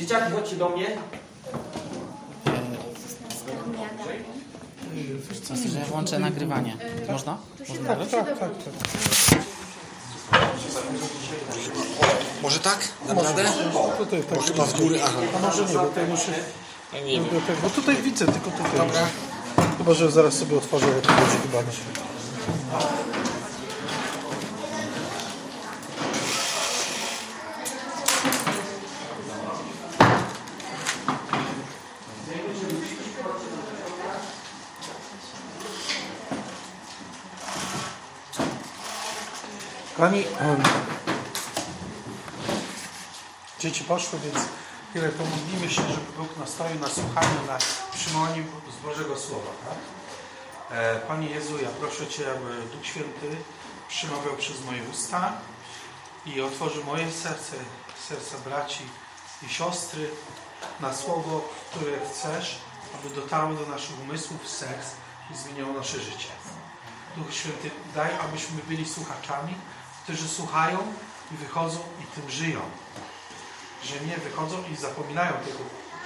Dzieciaki, chodźcie do mnie. Co, że ja włączę nagrywanie. Można? Można Tak, tak, tak. tak. Może tak? Naprawdę? Tutaj, tak. Chyba w góry, aha. A może nie, bo tutaj muszę... Nie wiem. Bo, tak, bo tutaj widzę, tylko tutaj. Dobra. Chyba, że zaraz sobie otworzę, bo to będzie chyba Kochani, em, dzieci poszły, więc chwilę pomodlimy się, żeby Bóg nastawił na słuchanie, na przyjmowaniu z Bożego Słowa. Tak? E, Panie Jezu, ja proszę Cię, aby Duch Święty przemawiał przez moje usta i otworzył moje serce, serca braci i siostry na Słowo, które chcesz, aby dotarło do naszych umysłów, serc i zmieniło nasze życie. Duch Święty, daj, abyśmy byli słuchaczami, którzy słuchają i wychodzą i tym żyją. Że nie wychodzą i zapominają tego,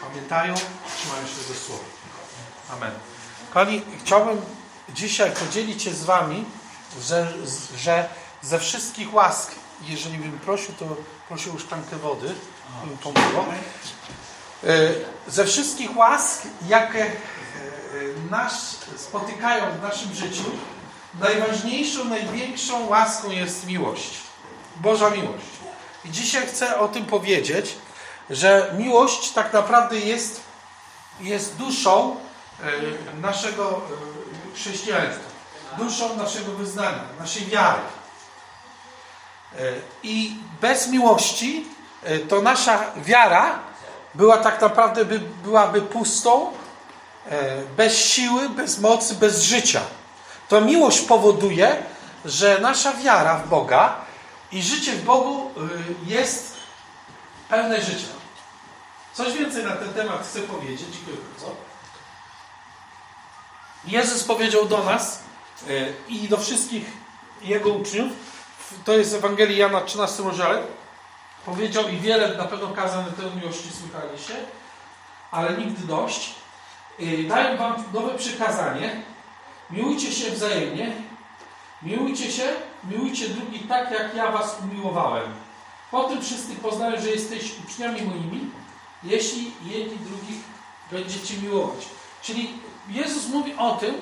pamiętają, trzymają się tego słowa. Amen. Kochani, chciałbym dzisiaj podzielić się z Wami, że, że ze wszystkich łask, jeżeli bym prosił, to prosił o szklankę wody, by mi pomogło. E, Ze wszystkich łask, jakie e, nas spotykają w naszym życiu, najważniejszą, największą łaską jest miłość. Boża miłość. I dzisiaj chcę o tym powiedzieć, że miłość tak naprawdę jest, jest duszą e, naszego e, chrześcijaństwa, duszą naszego wyznania, naszej wiary. E, I bez miłości to nasza wiara była tak naprawdę by, byłaby pustą, bez siły, bez mocy, bez życia. To miłość powoduje, że nasza wiara w Boga i życie w Bogu y, jest pełne życia. Coś więcej na ten temat chcę powiedzieć. Dziękuję bardzo. Jezus powiedział do nas y, i do wszystkich Jego uczniów, to jest Ewangelii Jana 13 rozdziale, powiedział i wiele na pewno kazań tę miłości słychaliście, ale nigdy dość. Y, Daję wam nowe przykazanie, Miłujcie się wzajemnie. Miłujcie się, miłujcie drugich tak, jak ja was umiłowałem. Po tym wszyscy poznają, że jesteście uczniami moimi, jeśli jedni drugich będziecie miłować. Czyli Jezus mówi o tym,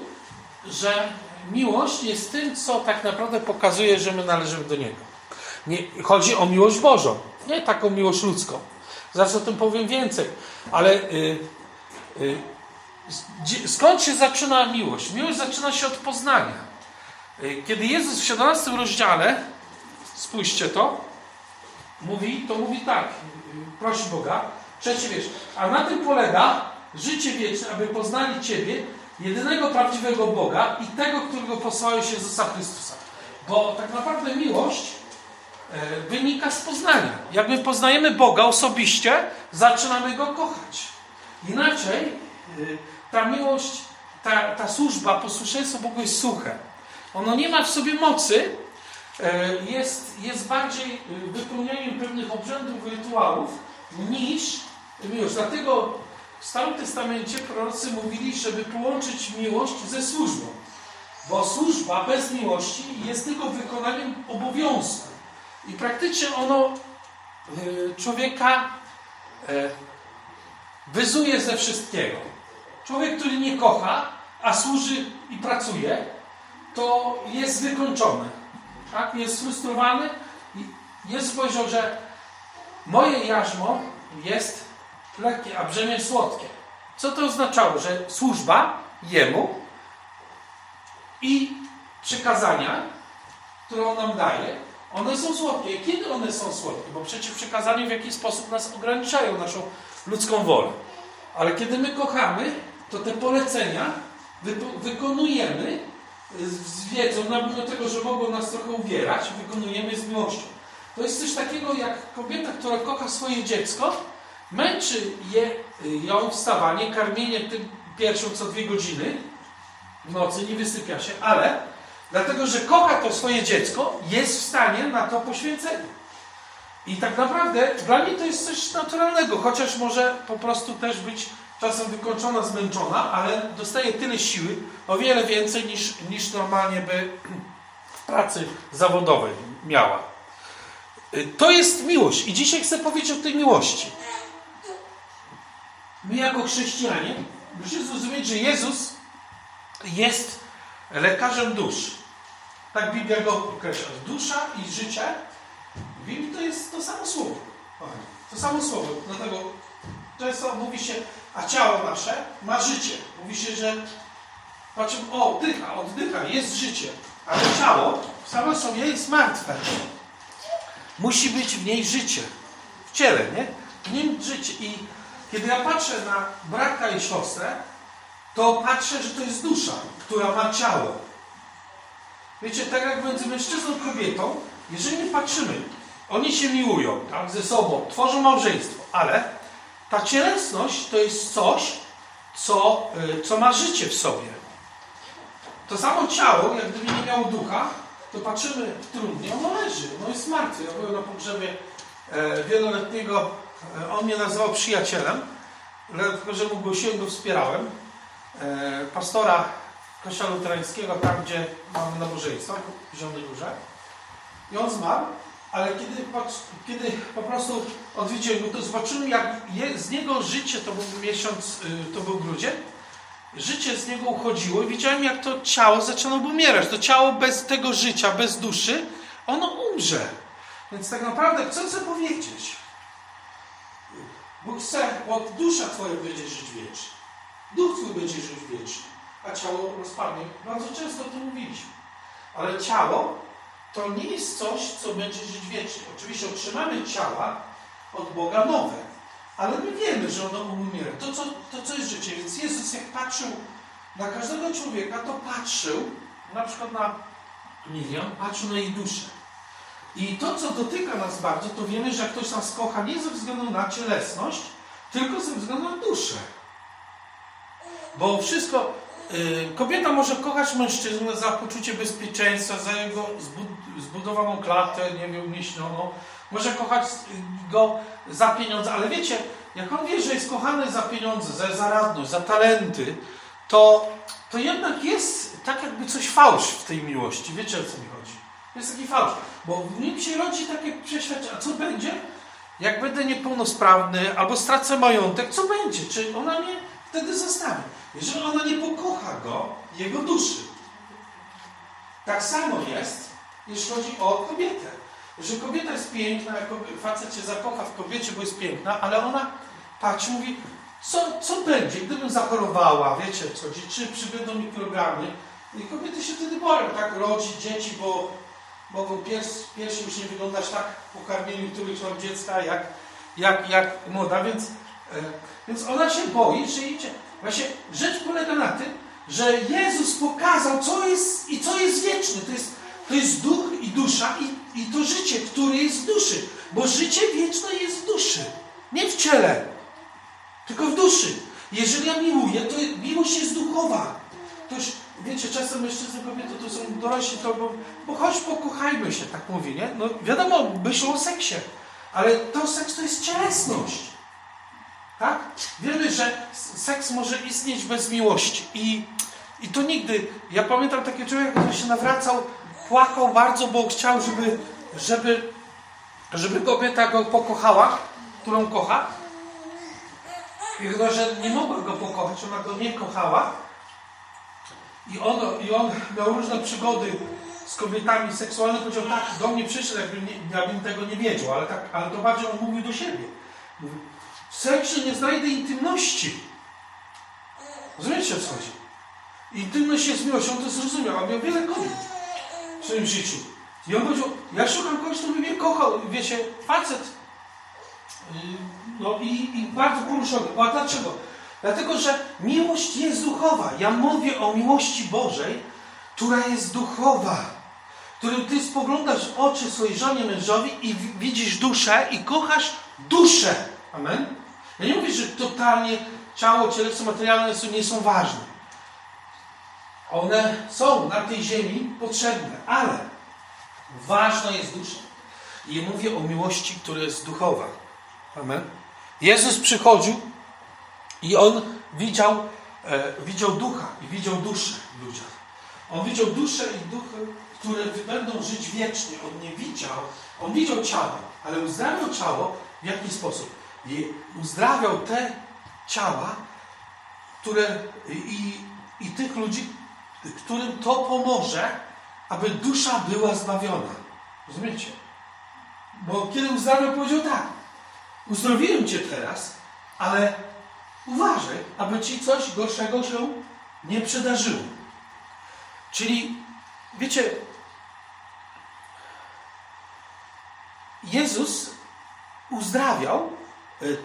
że miłość jest tym, co tak naprawdę pokazuje, że my należymy do Niego. Nie, chodzi o miłość Bożą, nie taką miłość ludzką. Zaraz o tym powiem więcej. Ale y, y, Skąd się zaczyna miłość? Miłość zaczyna się od poznania. Y, Kiedy Jezus w 17 rozdziale, spójrzcie to, mówi, to mówi tak, y, prosi Boga, trzeci wiersz, a na tym polega życie wieczne, aby poznali Ciebie, jedynego prawdziwego Boga i tego, którego posłałeś Jezusa Chrystusa. Bo tak naprawdę miłość e, wynika z poznania. Jak my poznajemy Boga osobiście, zaczynamy Go kochać. Inaczej ta miłość, ta, ta służba, posłuszeństwo Bogu jest suche. Ono nie ma w sobie mocy, e, jest, jest bardziej y, wypełnianiem pewnych obrzędów, rytuałów niż miłość. Dlatego w Starym Testamencie prorocy mówili, żeby połączyć miłość ze służbą. Bo służba bez miłości jest tylko wykonaniem obowiązku. I praktycznie ono y, człowieka e, wyzuje ze wszystkiego. Człowiek, który nie kocha, a służy i pracuje, to jest wykończony. Tak? Jest sfrustrowany. Jezus powiedział, że moje jarzmo jest lekkie, a brzemię słodkie. Co to oznaczało? Że służba Jemu i przykazania, które On nam daje, one są słodkie. Kiedy one są słodkie? Bo przecież przykazania w jakiś sposób nas ograniczają, naszą ludzką wolę. Ale kiedy my kochamy, to te polecenia wykonujemy z wiedzą, no, mimo tego, że mogą nas trochę uwierać, wykonujemy z miłością. To jest coś takiego, jak kobieta, która kocha swoje dziecko, męczy je, ją wstawanie, karmienie tym piersią co dwie godziny w nocy, nie wysypia się, ale dlatego, że kocha to swoje dziecko, jest w stanie na to poświęcenie. I tak naprawdę dla niej to jest coś naturalnego, chociaż może po prostu też być czasem wykończona, zmęczona, ale dostaje tyle siły, o wiele więcej niż, niż normalnie by w pracy zawodowej miała. Y, To jest miłość i dzisiaj chcę powiedzieć o tej miłości. My jako chrześcijanie musimy zrozumieć, że Jezus jest lekarzem dusz. Tak Biblia go określa. Dusza i życie w Biblii to jest to samo słowo. To samo słowo. Dlatego często mówi się, a ciało nasze ma życie. Mówi się, że patrzymy, o, oddycha, oddycha, jest życie. Ale ciało samo sobie jest martwe. Musi być w niej życie. W ciele, nie? W nim życie. I kiedy ja patrzę na brata i siostrę, to patrzę, że to jest dusza, która ma ciało. Wiecie, tak jak między mężczyzną a kobietą, jeżeli patrzymy, oni się miłują tak, ze sobą, tworzą małżeństwo, ale ta cielesność to jest coś, co, y, co ma życie w sobie. To samo ciało, jak gdyby nie miało ducha, to patrzymy trudnie, ono leży, ono jest martwe. Ja byłem na pogrzebie e, wieloletniego, e, on mnie nazywał przyjacielem, dlatego że mu głosiłem, go wspierałem. E, pastora kościoła luterańskiego, tam gdzie mamy nabożeństwo, w Zielonej Górze. I on zmarł, ale kiedy, kiedy po prostu odwiedziłem go, to zobaczyłem, jak je, z niego życie, to był miesiąc, y, to był grudzień, życie z niego uchodziło i widziałem, jak to ciało zaczęło umierać. To ciało bez tego życia, bez duszy, ono umrze. Więc tak naprawdę chcę sobie powiedzieć, Bóg chce, bo dusza Twoja będzie żyć wiecznie. Duch Twój będzie żyć wiecznie, a ciało rozpadnie. Bardzo często o tym mówiliśmy. Ale ciało to nie jest coś, co będzie żyć wiecznie. Oczywiście otrzymamy ciała od Boga nowe, ale my wiemy, że ono umiera. To co, to, co jest życie. Więc Jezus, jak patrzył na każdego człowieka, to patrzył na przykład na Miriam, patrzył na jej duszę. I to, co dotyka nas bardzo, to wiemy, że ktoś nas kocha nie ze względu na cielesność, tylko ze względu na duszę. Bo wszystko, kobieta może kochać mężczyznę za poczucie bezpieczeństwa, za jego zbud- zbudowaną klatę, nie wiem, umieśnioną. Może kochać y, go za pieniądze, ale wiecie, jak on wie, że jest kochany za pieniądze, za zaradność, za talenty, to, to jednak jest tak jakby coś fałsz w tej miłości. Wiecie, o co mi chodzi? Jest taki fałsz, bo w nim się rodzi takie przeświadczenie, a co będzie, jak będę niepełnosprawny albo stracę majątek, co będzie? Czy ona mnie wtedy zostawi? Jeżeli ona nie pokocha go, jego duszy. Tak samo jest, jeśli chodzi o kobietę. Jeżeli kobieta jest piękna, facet się zakocha w kobiecie, bo jest piękna, ale ona patrzy, mówi, co, co będzie, gdybym zachorowała, wiecie co, chodzi, czy przybędą mikrogramy. I kobiety się wtedy boją, tak, rodzić dzieci, bo mogą piers, pierwsi już nie wyglądać tak po karmieniu mam dziecka, jak, jak, jak młoda, więc, więc ona się boi, że idzie. Właśnie rzecz polega na tym, że Jezus pokazał, co jest i co jest wieczne. To jest, to jest duch i dusza i, i to życie, które jest w duszy. Bo życie wieczne jest w duszy. Nie w ciele, tylko w duszy. Jeżeli ja miłuję, to miłość jest duchowa. To już, wiecie, czasem mężczyzny, kobiety to są dorośli, to bo, bo chodź pokochajmy się, tak mówi, nie? No wiadomo, myślą o seksie, ale to seks to jest cielesność. Tak? Wiemy, że seks może istnieć bez miłości. I, I to nigdy. Ja pamiętam takiego człowieka, który się nawracał, płakał bardzo, bo chciał, żeby, żeby, żeby kobieta go pokochała, którą kocha. I chyba, że nie mogła go pokochać, ona go nie kochała. I on, I on miał różne przygody z kobietami seksualnymi. Powiedział, tak, do mnie przyszedł, jakbym, nie, jakbym tego nie wiedział, ale, tak, ale to bardziej on mówił do siebie. W nie znajdę intymności. Rozumiecie, o co chodzi? Intymność jest miłością, to zrozumiał, a miał wiele kobiet w swoim życiu. I on powiedział, ja szukam kogoś, kto by mnie kochał. Wiecie, facet. Yy, No i, i bardzo poruszony. A dlaczego? Dlatego, że miłość jest duchowa. Ja mówię o miłości Bożej, która jest duchowa. Którym ty spoglądasz w oczy swojej żonie, mężowi i widzisz duszę i kochasz duszę. Amen? Ja nie mówię, że totalnie ciało, cielesno, materialne nie są ważne. One są na tej ziemi potrzebne, ale ważna jest dusza. I mówię o miłości, która jest duchowa. Amen. Jezus przychodził i on widział, e, widział ducha i widział duszę w ludziach. On widział duszę i duchy, które będą żyć wiecznie. On nie widział, on widział ciało, ale uzdrawiał ciało w jaki sposób? I uzdrawiał te ciała, które i, i tych ludzi, którym to pomoże, aby dusza była zbawiona. Rozumiecie? Bo kiedy uzdrawiał, powiedział tak, uzdrowiłem cię teraz, ale uważaj, aby ci coś gorszego się nie przydarzyło. Czyli, wiecie, Jezus uzdrawiał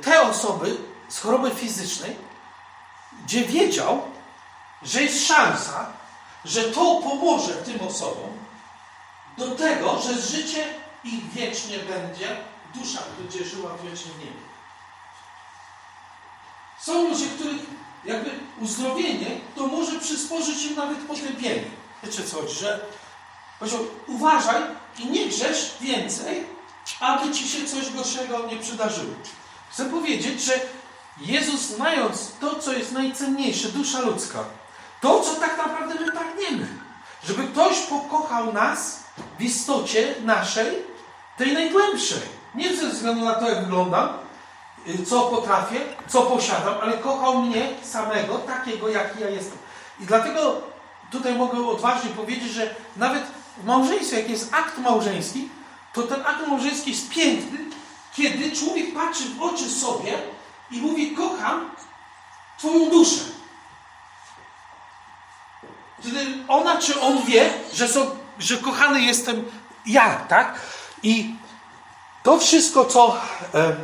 te osoby z choroby fizycznej, gdzie wiedział, że jest szansa, że to pomoże tym osobom do tego, że życie ich wiecznie będzie, dusza będzie żyła wiecznie w niebie. Są ludzie, których jakby uzdrowienie to może przysporzyć im nawet potępienie. Wiecie co chodzi, że powiedział, uważaj i nie grzesz więcej, aby ci się coś gorszego nie przydarzyło. Chcę powiedzieć, że Jezus znając to, co jest najcenniejsze, dusza ludzka, to, co tak naprawdę my pragniemy, żeby ktoś pokochał nas w istocie naszej, tej najgłębszej. Nie ze względu na to, jak wyglądam, y, co potrafię, co posiadam, ale kochał mnie samego, takiego, jaki ja jestem. I dlatego tutaj mogę odważnie powiedzieć, że nawet w małżeństwie, jak jest akt małżeński, to ten akt małżeński jest piękny, kiedy człowiek patrzy w oczy sobie i mówi: Kocham Twoją duszę. Kiedy ona czy on wie, że, są, że kochany jestem ja, tak? I to wszystko, co e,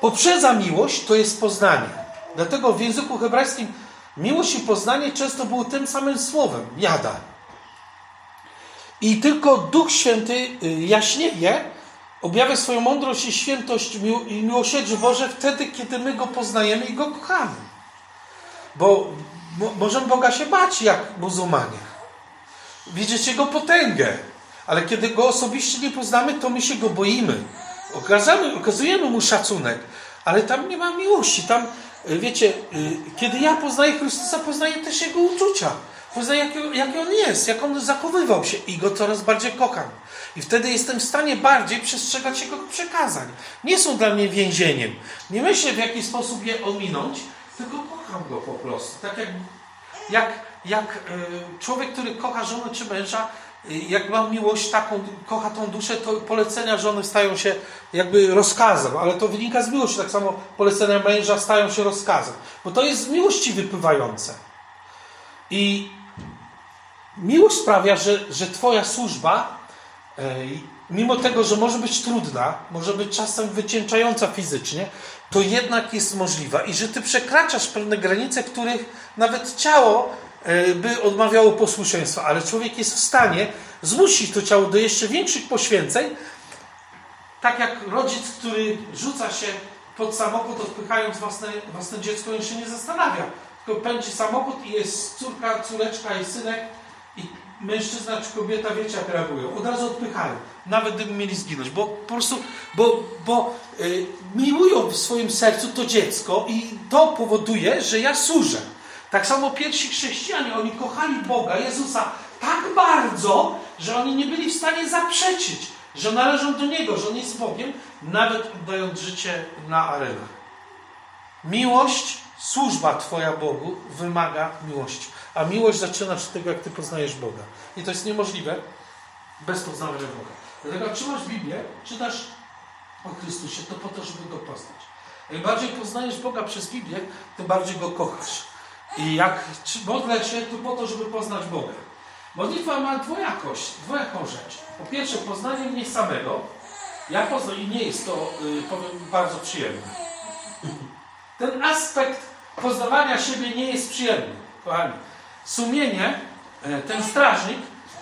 poprzedza miłość, to jest poznanie. Dlatego w języku hebrajskim miłość i poznanie często było tym samym słowem jada. I tylko Duch Święty y, jaśnieje, objawia swoją mądrość i świętość i miłosierdzie Boże wtedy, kiedy my Go poznajemy i Go kochamy. Bo możemy Boga się bać jak muzułmanie. Widzieć Jego potęgę. Ale kiedy Go osobiście nie poznamy, to my się Go boimy. Okazamy, okazujemy Mu szacunek. Ale tam nie ma miłości. Tam, y, wiecie, y, kiedy ja poznaję Chrystusa, poznaję też Jego uczucia. Poznaję, jaki, jaki On jest, jak On zachowywał się i Go coraz bardziej kocham. I wtedy jestem w stanie bardziej przestrzegać Jego przekazań. Nie są dla mnie więzieniem. Nie myślę, w jaki sposób je ominąć, tylko kocham Go po prostu. Tak jak, jak, jak y, człowiek, który kocha żonę czy męża, y, jak ma miłość taką, kocha tą duszę, to polecenia żony stają się jakby rozkazem, ale to wynika z miłości. Tak samo polecenia męża stają się rozkazem, bo to jest z miłości wypływające. I miłość sprawia, że, że Twoja służba, mimo tego, że może być trudna, może być czasem wycieńczająca fizycznie, to jednak jest możliwa i że Ty przekraczasz pewne granice, których nawet ciało e, by odmawiało posłuszeństwa, ale człowiek jest w stanie zmusić to ciało do jeszcze większych poświęceń, tak jak rodzic, który rzuca się pod samochód, odpychając własne, własne dziecko, się nie zastanawia. Tylko pędzi samochód i jest córka, córeczka i synek i mężczyzna czy kobieta, wiecie jak reagują. Od razu odpychają. Nawet gdyby mieli zginąć. Bo po prostu, bo, bo yy, miłują w swoim sercu to dziecko i to powoduje, że ja służę. Tak samo pierwsi chrześcijanie, oni kochali Boga, Jezusa tak bardzo, że oni nie byli w stanie zaprzeczyć, że należą do Niego, że On jest Bogiem, nawet oddając życie na arenach. Miłość, służba Twoja Bogu wymaga miłości. A miłość zaczyna się od tego, jak Ty poznajesz Boga. I to jest niemożliwe bez poznawania Boga. Dlatego jak trzymasz Biblię, czytasz o Chrystusie, to po to, żeby Go poznać. Im bardziej poznajesz Boga przez Biblię, tym bardziej Go kochasz. I jak modlę się, to po to, żeby poznać Boga. Modlitwa ma dwojakość, dwojaką rzecz. Po pierwsze, poznanie mnie samego. Ja poznam i nie jest to, yy, powiem, bardzo przyjemne. Ten aspekt poznawania siebie nie jest przyjemny, kochani. Sumienie, e, ten strażnik,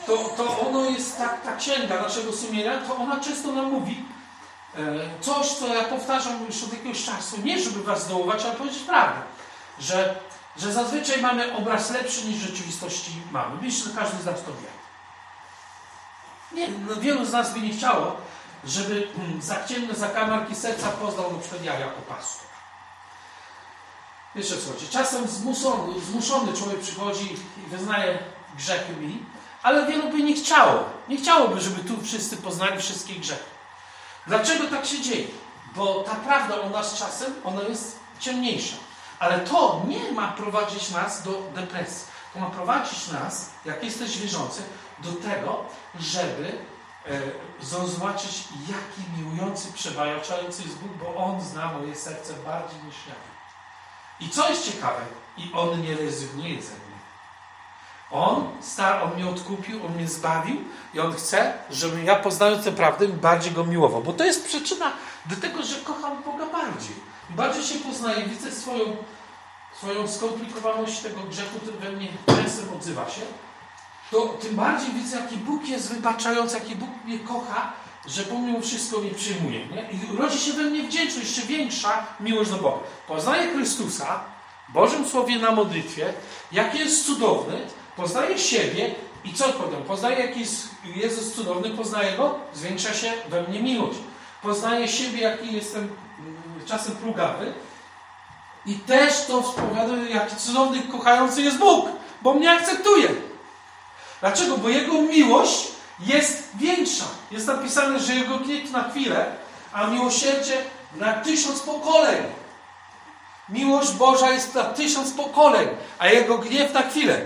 to, to ono jest tak, ta księga naszego sumienia, to ona często nam mówi e, coś, co ja powtarzam już od jakiegoś czasu, nie żeby was zdołować, ale powiedzieć prawdę, że, że zazwyczaj mamy obraz lepszy niż w rzeczywistości mamy. Myślę, że każdy z nas to wie. Nie, no, wielu z nas by nie chciało żeby mm, zachcięte zakamarki serca poznał na przykład ja jako co chodzi? Czasem zmuszony, zmuszony człowiek przychodzi i wyznaje grzechy mi, ale wielu by nie chciało. Nie chciałoby, żeby tu wszyscy poznali wszystkie grzechy. Dlaczego tak się dzieje? Bo ta prawda o nas czasem, ona jest ciemniejsza. Ale to nie ma prowadzić nas do depresji. To ma prowadzić nas, jak jesteś wierzący, do tego, żeby e, zobaczyć, jaki miłujący, przebaczający jest Bóg, bo On zna moje serce bardziej niż ja. I co jest ciekawe, i On nie rezygnuje ze mnie. On, star, on mnie odkupił, On mnie zbawił i On chce, żebym ja poznając tę prawdę bardziej Go miłował. Bo to jest przyczyna do tego, że kocham Boga bardziej. Bardziej się poznaję, widzę swoją, swoją skomplikowaność tego grzechu, który we mnie często odzywa się, to tym bardziej widzę, jaki Bóg jest wybaczający, jaki Bóg mnie kocha, że pomimo wszystko mnie przyjmuje. Nie? I rodzi się we mnie wdzięczność, jeszcze większa miłość do Boga. Poznaję Chrystusa, Bożym Słowie na modlitwie, jaki jest cudowny, poznaję siebie i co powiem? Poznaję, jaki jest Jezus cudowny, poznaję Go, zwiększa się we mnie miłość. Poznaję siebie, jaki jestem mm, czasem plugawy i też to spowiadam, jaki cudowny, kochający jest Bóg, bo mnie akceptuje. Dlaczego? Bo Jego miłość jest większa. Jest napisane, że Jego gniew na chwilę, a miłosierdzie na tysiąc pokoleń. Miłość Boża jest na tysiąc pokoleń, a Jego gniew na chwilę.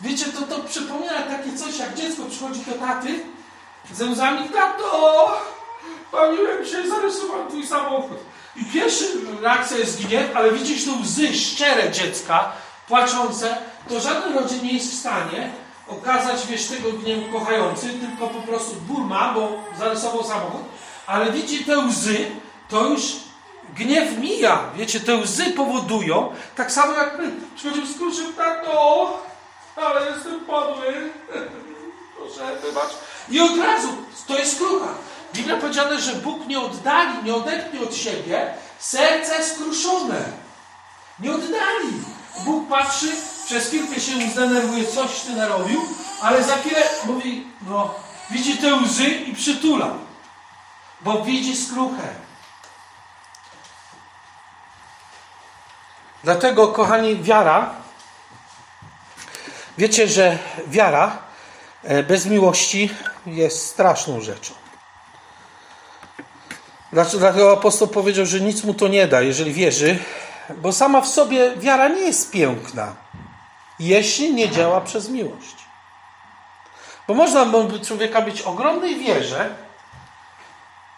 Wiecie, to, to przypomina takie coś, jak dziecko przychodzi do taty ze łzami, tato, bawiłem się, zarysowałem twój samochód. I pierwsza reakcja jest gniew, ale widzisz tu łzy szczere dziecka, płaczące, to żaden rodzic nie jest w stanie okazać, wiesz, tego gniewu kochający, tylko po prostu ból ma, bo zarysował samochód, ale widzi te łzy, to już gniew mija, wiecie, te łzy powodują, tak samo jak my, przychodzimy z kurczem, tato, ale jestem padły, proszę, wybacz. I od razu, to jest krucha. W Biblii powiedziane, że Bóg nie oddali, nie odetnie od siebie serce skruszone. Nie oddali. Bóg patrzy, przez chwilkę się zdenerwuje, coś ty narobił, ale za chwilę mówi, no, widzi te łzy i przytula. Bo widzi skruchę. Dlatego, kochani, wiara, wiecie, że wiara e, bez miłości jest straszną rzeczą. Dlatego apostoł powiedział, że nic mu to nie da, jeżeli wierzy, bo sama w sobie wiara nie jest piękna, jeśli nie działa przez miłość. Bo można człowieka być ogromnej wierze,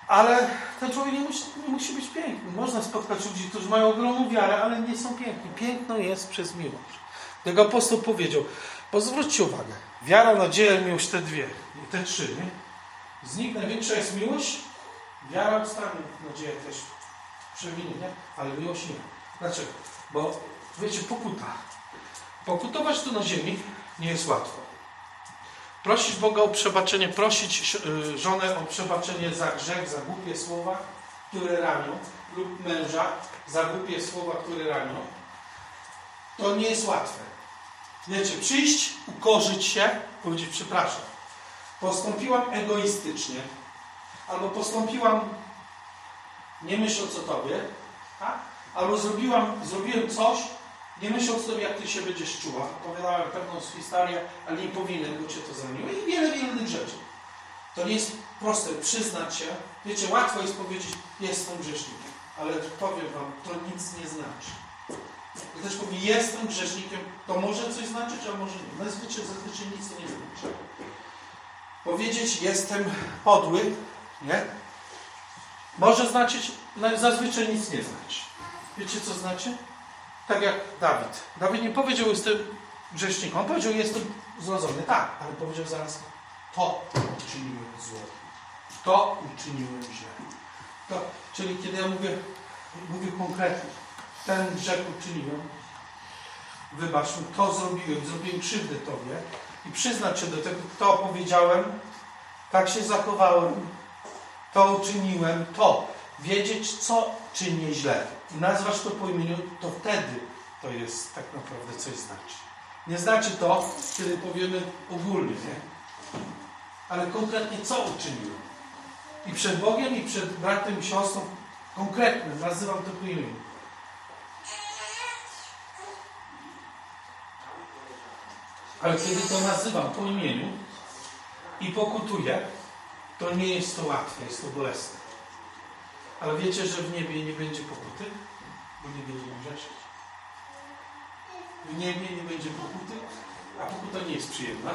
ale ten człowiek nie musi, nie musi być piękny. Można spotkać ludzi, którzy mają ogromną wiarę, ale nie są piękni. Piękno jest przez miłość. Tego apostoł powiedział, bo zwróćcie uwagę, wiara, nadzieja miłość, te dwie, te trzy, nie? Z nich największa jest miłość, wiara ustanie, nadzieja też przeminie, nie? Ale miłość nie. Dlaczego? Bo, wiecie, pokuta. Pokutować tu na ziemi nie jest łatwo. Prosić Boga o przebaczenie, prosić y, żonę o przebaczenie za grzech, za głupie słowa, które ranią, lub męża za głupie słowa, które ranią, to nie jest łatwe. Wiecie, przyjść, ukorzyć się, powiedzieć przepraszam. Postąpiłam egoistycznie, albo postąpiłam nie myśląc o Tobie, tak? albo zrobiłam, zrobiłem coś, nie myśląc sobie, jak Ty się będziesz czuła. Opowiadałem pewną historię, ale nie powinienem, bo Cię to zraniło. I wiele, wiele innych rzeczy. To nie jest proste przyznać się. Wiecie, łatwo jest powiedzieć, jestem grzesznikiem. Ale powiem Wam, to nic nie znaczy. Ktoś powie, jestem grzesznikiem, to może coś znaczyć, a może nie. Zazwyczaj, zazwyczaj nic nie znaczy. Powiedzieć, jestem podły, nie? Może znaczyć, zazwyczaj nic nie znaczy. Wiecie, co znaczy? Tak jak Dawid. Dawid nie powiedział, jestem grzesznikiem. On powiedział, jestem zrodzony. Tak, ale powiedział zaraz, to uczyniłem zło. To uczyniłem źle. To, czyli kiedy ja mówię, mówię konkretnie, ten grzech uczyniłem, wybacz mi, to zrobiłem, zrobiłem krzywdę Tobie i przyznać się do tego, to powiedziałem, tak się zachowałem, to uczyniłem, to. Wiedzieć, co czynię źle i nazwać to po imieniu, to wtedy to jest tak naprawdę coś znaczy. Nie znaczy to, kiedy powiemy ogólnie, nie? Ale konkretnie co uczyniłem. I przed Bogiem, i przed bratem i siostrą konkretnym, nazywam to po imieniu. Ale kiedy to nazywam po imieniu i pokutuję, to nie jest to łatwe, jest to bolesne. Ale wiecie, że w niebie nie będzie pokuty? Bo nie będzie grzeszyć. W niebie nie będzie pokuty, a pokuta nie jest przyjemna.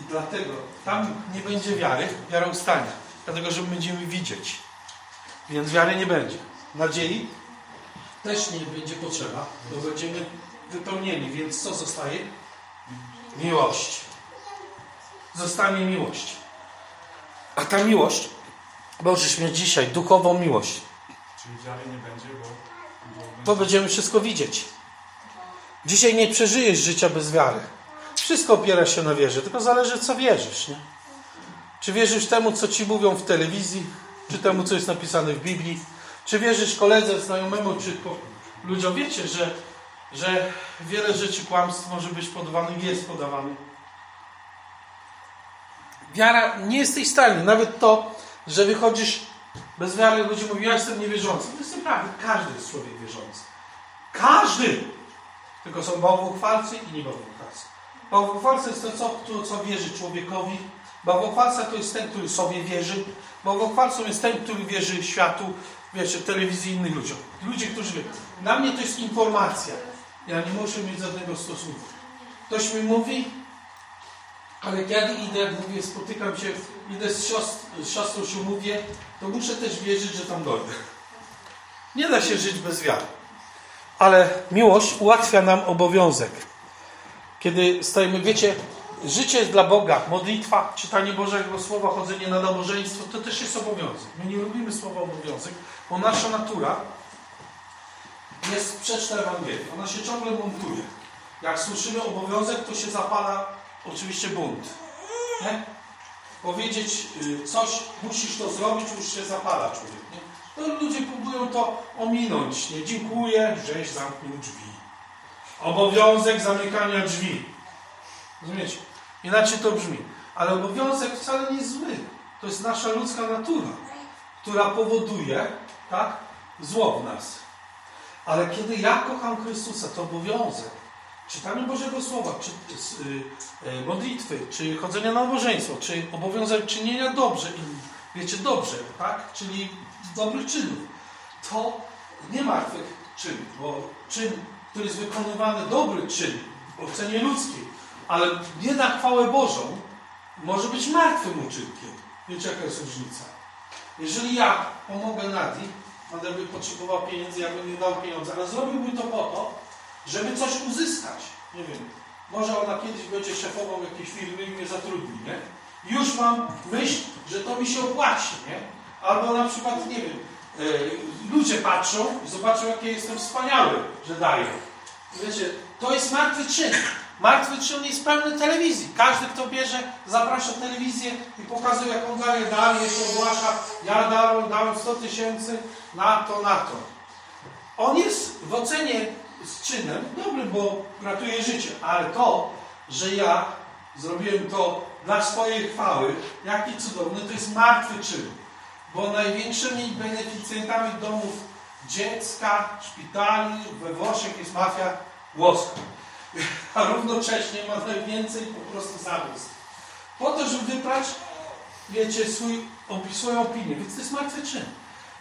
I dlatego tam nie będzie wiary, wiara ustanie. Dlatego, że my będziemy widzieć. Więc wiary nie będzie. Nadziei też nie będzie potrzeba, bo będziemy wypełnieni. Więc co zostaje? Miłość. Zostanie miłość. A ta miłość, możesz mieć dzisiaj duchową miłość. Czyli wiary nie będzie, bo... bo To będziemy wszystko widzieć. Dzisiaj nie przeżyjesz życia bez wiary. Wszystko opiera się na wierze, tylko zależy co wierzysz. Nie? Czy wierzysz temu, co ci mówią w telewizji, czy temu, co jest napisane w Biblii, czy wierzysz koledze, znajomemu, czy po ludziom. Wiecie, że, że wiele rzeczy kłamstw może być podawanych, jest podawanych. Wiara nie jesteś w stanie. Nawet to, że wychodzisz bez wiary, ludzie mówią, ja jestem niewierzący. To jest nieprawda. Każdy jest człowiek wierzący. Każdy! Tylko są bałwochwalcy i niebałwochwalcy. Bałwochwalca jest to, co, to, co wierzy człowiekowi. Bałwochwalca to jest ten, który sobie wierzy. Bałwochwalcą jest ten, który wierzy światu, wiecie, telewizji i innych ludziom. Ludzie, którzy wierzą. Dla mnie to jest informacja. Ja nie muszę mieć żadnego stosunku. Ktoś mi mówi, ale ja idę, mówię, spotykam się, idę z, siostr, z siostrą się mówię, to muszę też wierzyć, że tam dojdę. Nie da się żyć bez wiary. Ale miłość ułatwia nam obowiązek. Kiedy stajemy, wiecie, życie dla Boga, modlitwa, czytanie Bożego Słowa, chodzenie na nabożeństwo, to też jest obowiązek. My nie lubimy słowa obowiązek, bo nasza natura jest sprzeczna Ewangelii. Ona się ciągle buntuje. Jak słyszymy obowiązek, to się zapala oczywiście bunt. Nie? Powiedzieć y, coś, musisz to zrobić, już się zapala człowiek. Nie? No, ludzie próbują to ominąć. Nie dziękuję, żeś zamknął drzwi. Obowiązek zamykania drzwi. Rozumiecie? Inaczej to brzmi. Ale obowiązek wcale nie jest zły. To jest nasza ludzka natura, która powoduje tak, zło w nas. Ale kiedy ja kocham Chrystusa, to obowiązek czytania Bożego Słowa, czy y, y, modlitwy, czy chodzenia na nabożeństwo, czy obowiązek czynienia dobrze, wiecie, dobrze, tak? Czyli dobrych czynów. To nie martwych czynów, bo czyn, który jest wykonywany, dobry czyn, w ocenie ludzkiej, ale nie na chwałę Bożą, może być martwym uczynkiem. Wiecie, jaka jest różnica? Jeżeli ja pomogę Nadii, Nadia by potrzebowała pieniędzy, ja bym nie dał pieniądze, ale zrobiłbym to po to, żeby coś uzyskać. Nie wiem, może ona kiedyś będzie szefową jakiejś firmy i mnie zatrudni, nie? Już mam myśl, że to mi się opłaci, nie? Albo na przykład, nie wiem, yy, ludzie patrzą i zobaczą, jakie jestem wspaniały, że daję. Wiecie, to jest martwy czyn. Martwy czyn jest pełny telewizji. Każdy, kto bierze, zaprasza telewizję i pokazuje, jak on daje dar, jeszcze ogłasza, ja dałem, dałem 100 tysięcy na to, na to. On jest w ocenie z czynem dobrym, bo ratuje życie, ale to, że ja zrobiłem to dla swojej chwały, jaki cudowny, to jest martwy czyn. Bo największymi beneficjentami domów dziecka, szpitali we Włoszech jest mafia włoska. A równocześnie ma najwięcej po prostu zabójstw. Po to, żeby wyprać, wiecie, swój, swoją opinię. Więc to jest martwy czyn.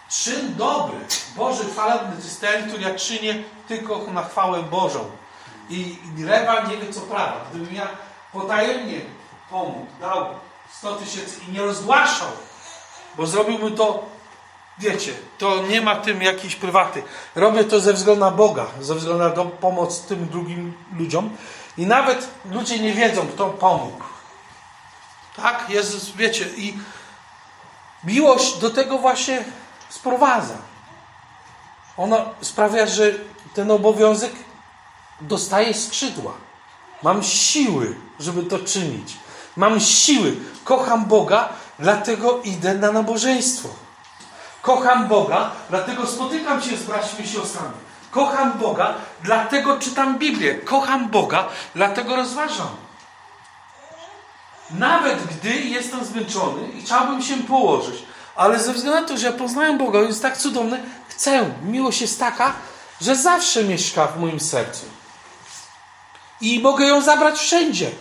Czyn dobry, Boży chwalebny, jest ten, który ja czynię tylko na chwałę Bożą. I lewa nie wie co prawa. Gdybym ja potajemnie pomógł, dał 100 tysięcy i nie rozgłaszał, bo zrobiłbym to, wiecie, to nie ma tym jakiejś prywaty. Robię to ze względu na Boga, ze względu na pomoc tym drugim ludziom. I nawet ludzie nie wiedzą, kto pomógł. Tak? Jezus, wiecie, i miłość do tego właśnie sprowadza. Ona sprawia, że ten obowiązek dostaje skrzydła. Mam siły, żeby to czynić. Mam siły. Kocham Boga, dlatego idę na nabożeństwo. Kocham Boga, dlatego spotykam się z braćmi i siostrami. Kocham Boga, dlatego czytam Biblię. Kocham Boga, dlatego rozważam. Nawet gdy jestem zmęczony i chciałbym się położyć, ale ze względu na to, że ja poznałem Boga, On jest tak cudowny, chcę. Miłość jest taka, że zawsze mieszka w moim sercu. I mogę ją zabrać wszędzie.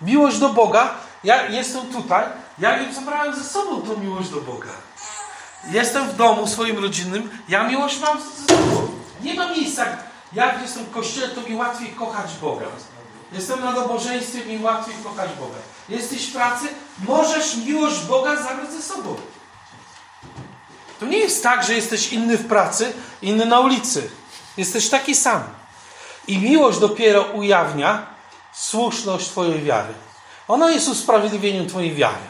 Miłość do Boga, ja jestem tutaj, ja ją zabrałem ze sobą, tą miłość do Boga. Jestem w domu swoim rodzinnym, ja miłość mam ze sobą. Nie ma miejsca, jak jestem w kościele, to mi łatwiej kochać Boga. Jestem na nabożeństwie, mi łatwiej kochać Boga. Jesteś w pracy, możesz miłość Boga zabrać ze sobą. To nie jest tak, że jesteś inny w pracy, inny na ulicy. Jesteś taki sam. I miłość dopiero ujawnia słuszność Twojej wiary. Ona jest usprawiedliwieniem Twojej wiary.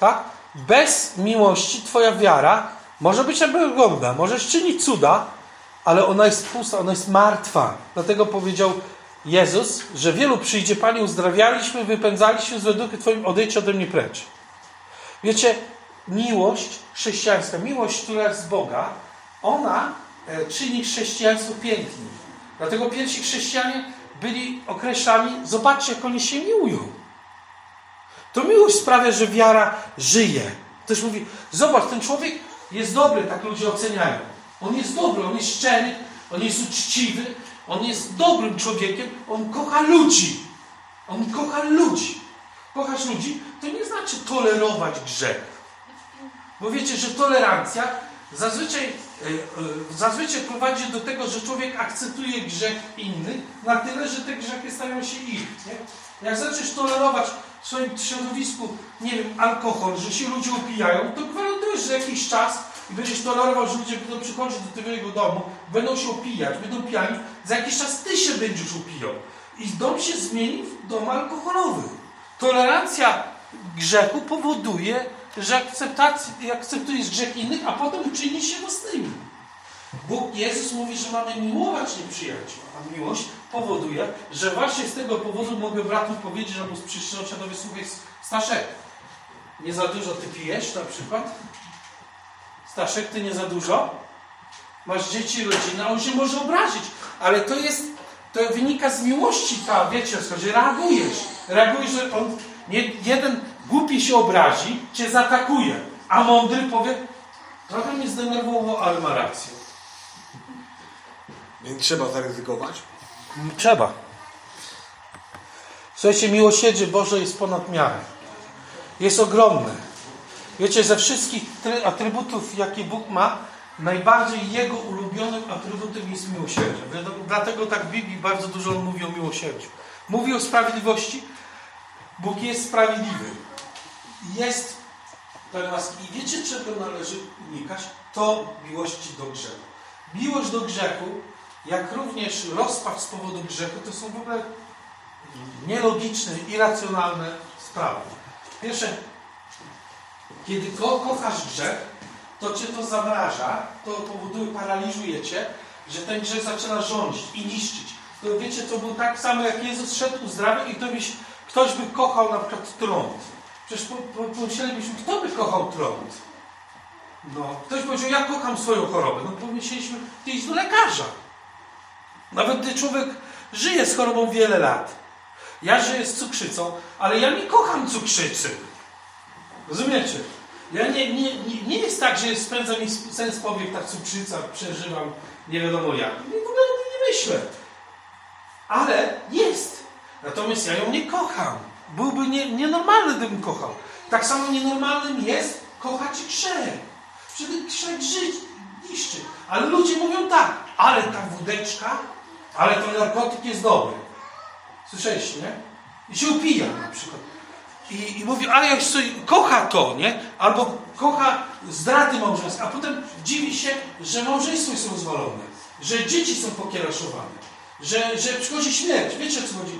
Tak? Bez miłości Twoja wiara może być godna, możesz czynić cuda, ale ona jest pusta, ona jest martwa. Dlatego powiedział Jezus, że wielu przyjdzie, Panie, uzdrawialiśmy, wypędzaliśmy złe duchy Twoim, odejdź ode mnie precz. Wiecie, miłość chrześcijańska, miłość, która jest z Boga, ona e, czyni chrześcijaństwo pięknym. Dlatego pierwsi chrześcijanie byli określani, zobaczcie, jak oni się miłują. To miłość sprawia, że wiara żyje. Ktoś mówi, zobacz, ten człowiek jest dobry, tak ludzie oceniają. On jest dobry, on jest szczery, on jest uczciwy, on jest dobrym człowiekiem, on kocha ludzi. On kocha ludzi. Kochać ludzi to nie znaczy tolerować grzech. Bo wiecie, że tolerancja zazwyczaj, e, e, zazwyczaj prowadzi do tego, że człowiek akceptuje grzech innych na tyle, że te grzechy stają się ich. Nie? Jak zaczniesz tolerować w swoim środowisku, nie wiem, alkohol, że się ludzie upijają, to gwarantujesz, że jakiś czas i będziesz tolerował, że ludzie będą przychodzić do twojego domu, będą się opijać, będą pijani, za jakiś czas ty się będziesz upijał. I dom się zmieni w dom alkoholowy. Tolerancja grzechu powoduje, że akceptacji, akceptujesz grzech innych, a potem czynisz się własnymi. Bóg, Jezus mówi, że mamy miłować nieprzyjaciół, a miłość powoduje, że właśnie z tego powodu mogę bratu powiedzieć, albo z przyszłościowi słuchaj, Staszek, nie za dużo ty pijesz na przykład? Staszek, ty nie za dużo? Masz dzieci, rodzinę, a on się może obrazić, ale to jest, to wynika z miłości, ta, wiecie, że reagujesz. Reagujesz, że on, nie, jeden głupi się obrazi, cię zaatakuje, a mądry powie, trochę mnie zdenerwował, ale ma rację. Więc trzeba zaryzykować. Trzeba. Słuchajcie, miłosierdzie Boże jest ponad miarę. Jest ogromne. Wiecie, ze wszystkich try- atrybutów, jakie Bóg ma, najbardziej Jego ulubionym atrybutem jest miłosierdzie. Dlatego tak w Biblii bardzo dużo on mówi o miłosierdziu. Mówi o sprawiedliwości. Bóg jest sprawiedliwy. Jest teraz i wiecie, czego należy unikać? To miłości do grzechu. Miłość do grzechu, jak również rozpacz z powodu grzechu, to są w ogóle nielogiczne, irracjonalne sprawy. Pierwsze, kiedy ko kochasz grzech, to cię to zamraża, to powoduje, paraliżuje cię, że ten grzech zaczyna rządzić i niszczyć. To wiecie, to było tak samo, jak Jezus szedł uzdrawiał i ktoś, by kochał na przykład trąd. Przecież po, po, pomyślelibyśmy, kto by kochał trąd? No, ktoś powiedział, ja kocham swoją chorobę. No pomyśleliśmy, ty idź do lekarza. Nawet gdy człowiek żyje z chorobą wiele lat. Ja żyję z cukrzycą, ale ja nie kocham cukrzycy. Rozumiecie? Ja nie, nie, nie, nie jest tak, że spędza mi sens powiek ta cukrzyca, przeżywam nie wiadomo jak. W ogóle o tym nie myślę. Ale jest. Natomiast ja ją nie kocham. Byłby nie, nienormalny, gdybym kochał. Tak samo nienormalnym jest kochać grzech. Przecież grzech żyć niszczy. Ale ludzie mówią tak, ale ta wódeczka, ale ten narkotyk jest dobry. Słyszeliście, nie? I się upija na przykład. I, i mówi, ale jak sobie kocha to, nie? Albo kocha zdrady małżeńskie, a potem dziwi się, że małżeństwo jest rozwalone, że dzieci są pokieraszowane, że, że przychodzi śmierć. Wiecie o co chodzi?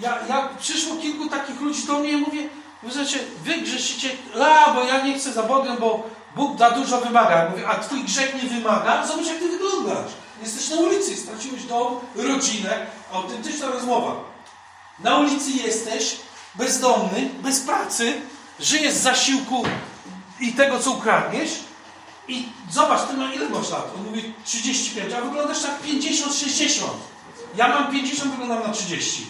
Ja, ja przyszło kilku takich ludzi do mnie i mówię, znacie, wy grzeszycie, a, bo ja nie chcę za Bogiem, bo Bóg za dużo wymaga. Ja mówię, a twój grzech nie wymaga? Zobacz, jak ty wyglądasz. Jesteś na ulicy, straciłeś dom, rodzinę, autentyczna rozmowa. Na ulicy jesteś, bezdomny, bez pracy, żyjesz z zasiłku i tego, co ukradniesz i zobacz, ty ma ile masz lat? On mówi 35, a wyglądasz tak 50-60. Ja mam 50, wyglądam na 30.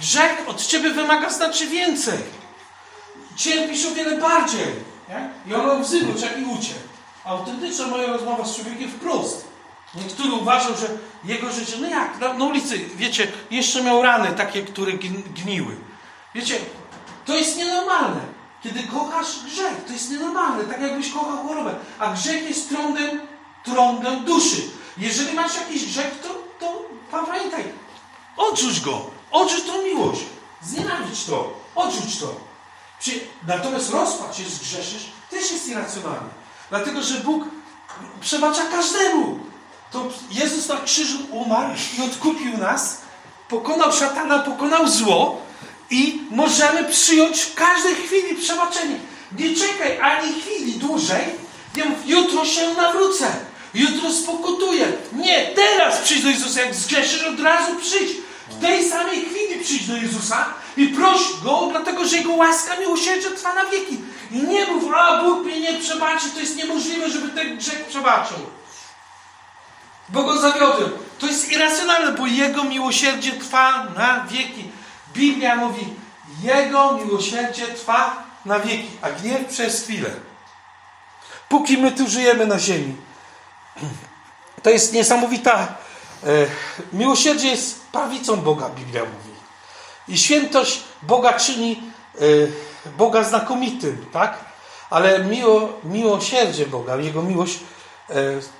Grzech od ciebie wymaga znaczy więcej. cierpisz o wiele bardziej. Nie? I on w oczach i uciekł. Autentyczna moja rozmowa z człowiekiem wprost. Niektórzy uważał, że jego życie, no jak, na, ulicy, wiecie, jeszcze miał rany takie, które gn- gniły. Wiecie, to jest nienormalne. Kiedy kochasz grzech, to jest nienormalne, tak jakbyś kochał chorobę. A grzech jest trądem, trądem duszy. Jeżeli masz jakiś grzech, to, to pamiętaj, odrzuć go, odrzuć tą miłość, znienawidź to, odrzuć to. Natomiast rozpacz, jest grzeszysz, też jest irracjonalny. Dlatego, że Bóg przebacza każdemu. To Jezus na krzyżu umarł i odkupił nas, pokonał szatana, pokonał zło i możemy przyjąć w każdej chwili przebaczenie. Nie czekaj ani chwili dłużej, nie mów, jutro się nawrócę, jutro spokutuję. Nie, teraz przyjdź do Jezusa, jak zgrzeszysz, od razu przyjdź. W tej samej chwili przyjdź do Jezusa i proś Go, dlatego że Jego łaska miłosierdzie trwa na wieki. I nie mów, a Bóg mnie nie przebaczy, to jest niemożliwe, żeby ten grzech przebaczył. Bo go zawiodłem. To jest irracjonalne, bo Jego miłosierdzie trwa na wieki. Biblia mówi, Jego miłosierdzie trwa na wieki, a gniew przez chwilę. Póki my tu żyjemy na ziemi. To jest niesamowita. E, miłosierdzie jest prawicą Boga, Biblia mówi. I świętość Boga czyni e, Boga znakomitym, tak? Ale miło, miłosierdzie Boga, Jego miłość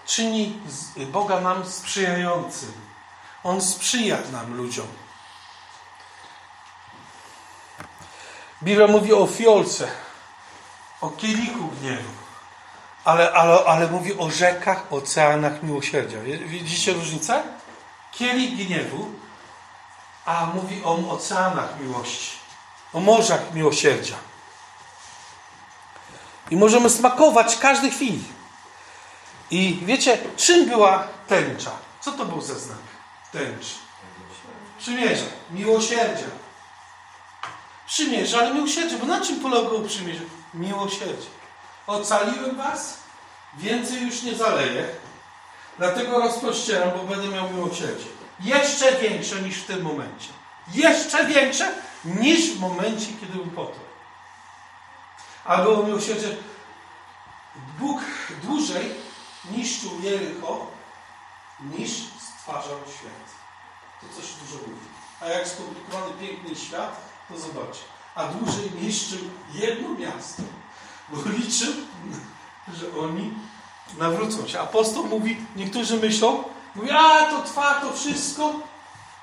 czyni z Boga nam sprzyjającym. On sprzyja nam, ludziom. Biblia mówi o fiolce, o kielichu gniewu, ale, ale, ale mówi o rzekach, oceanach miłosierdzia. Widzicie różnicę? Kielich gniewu, a mówi o oceanach miłości, o morzach miłosierdzia. I możemy smakować każdej chwili. I wiecie, czym była tęcza? Co to był za znak tęczy? Przymierza, miłosierdzia. Przymierze, ale miłosierdzie, bo na czym polegało przymierze? Miłosierdzie. Ocaliłem was, więcej już nie zaleję, dlatego rozpościeram, bo będę miał miłosierdzie. Jeszcze większe niż w tym momencie. Jeszcze większe niż w momencie, kiedy był potem. A było miłosierdzie. Bóg dłużej niszczył Jericho, niż stwarzał świat. To coś dużo mówi. A jak skomplikowany piękny świat, to zobacz. A dłużej niszczył jedno miasto, bo liczył, że oni nawrócą się. Apostoł mówi, niektórzy myślą, mówi, a to trwa to wszystko.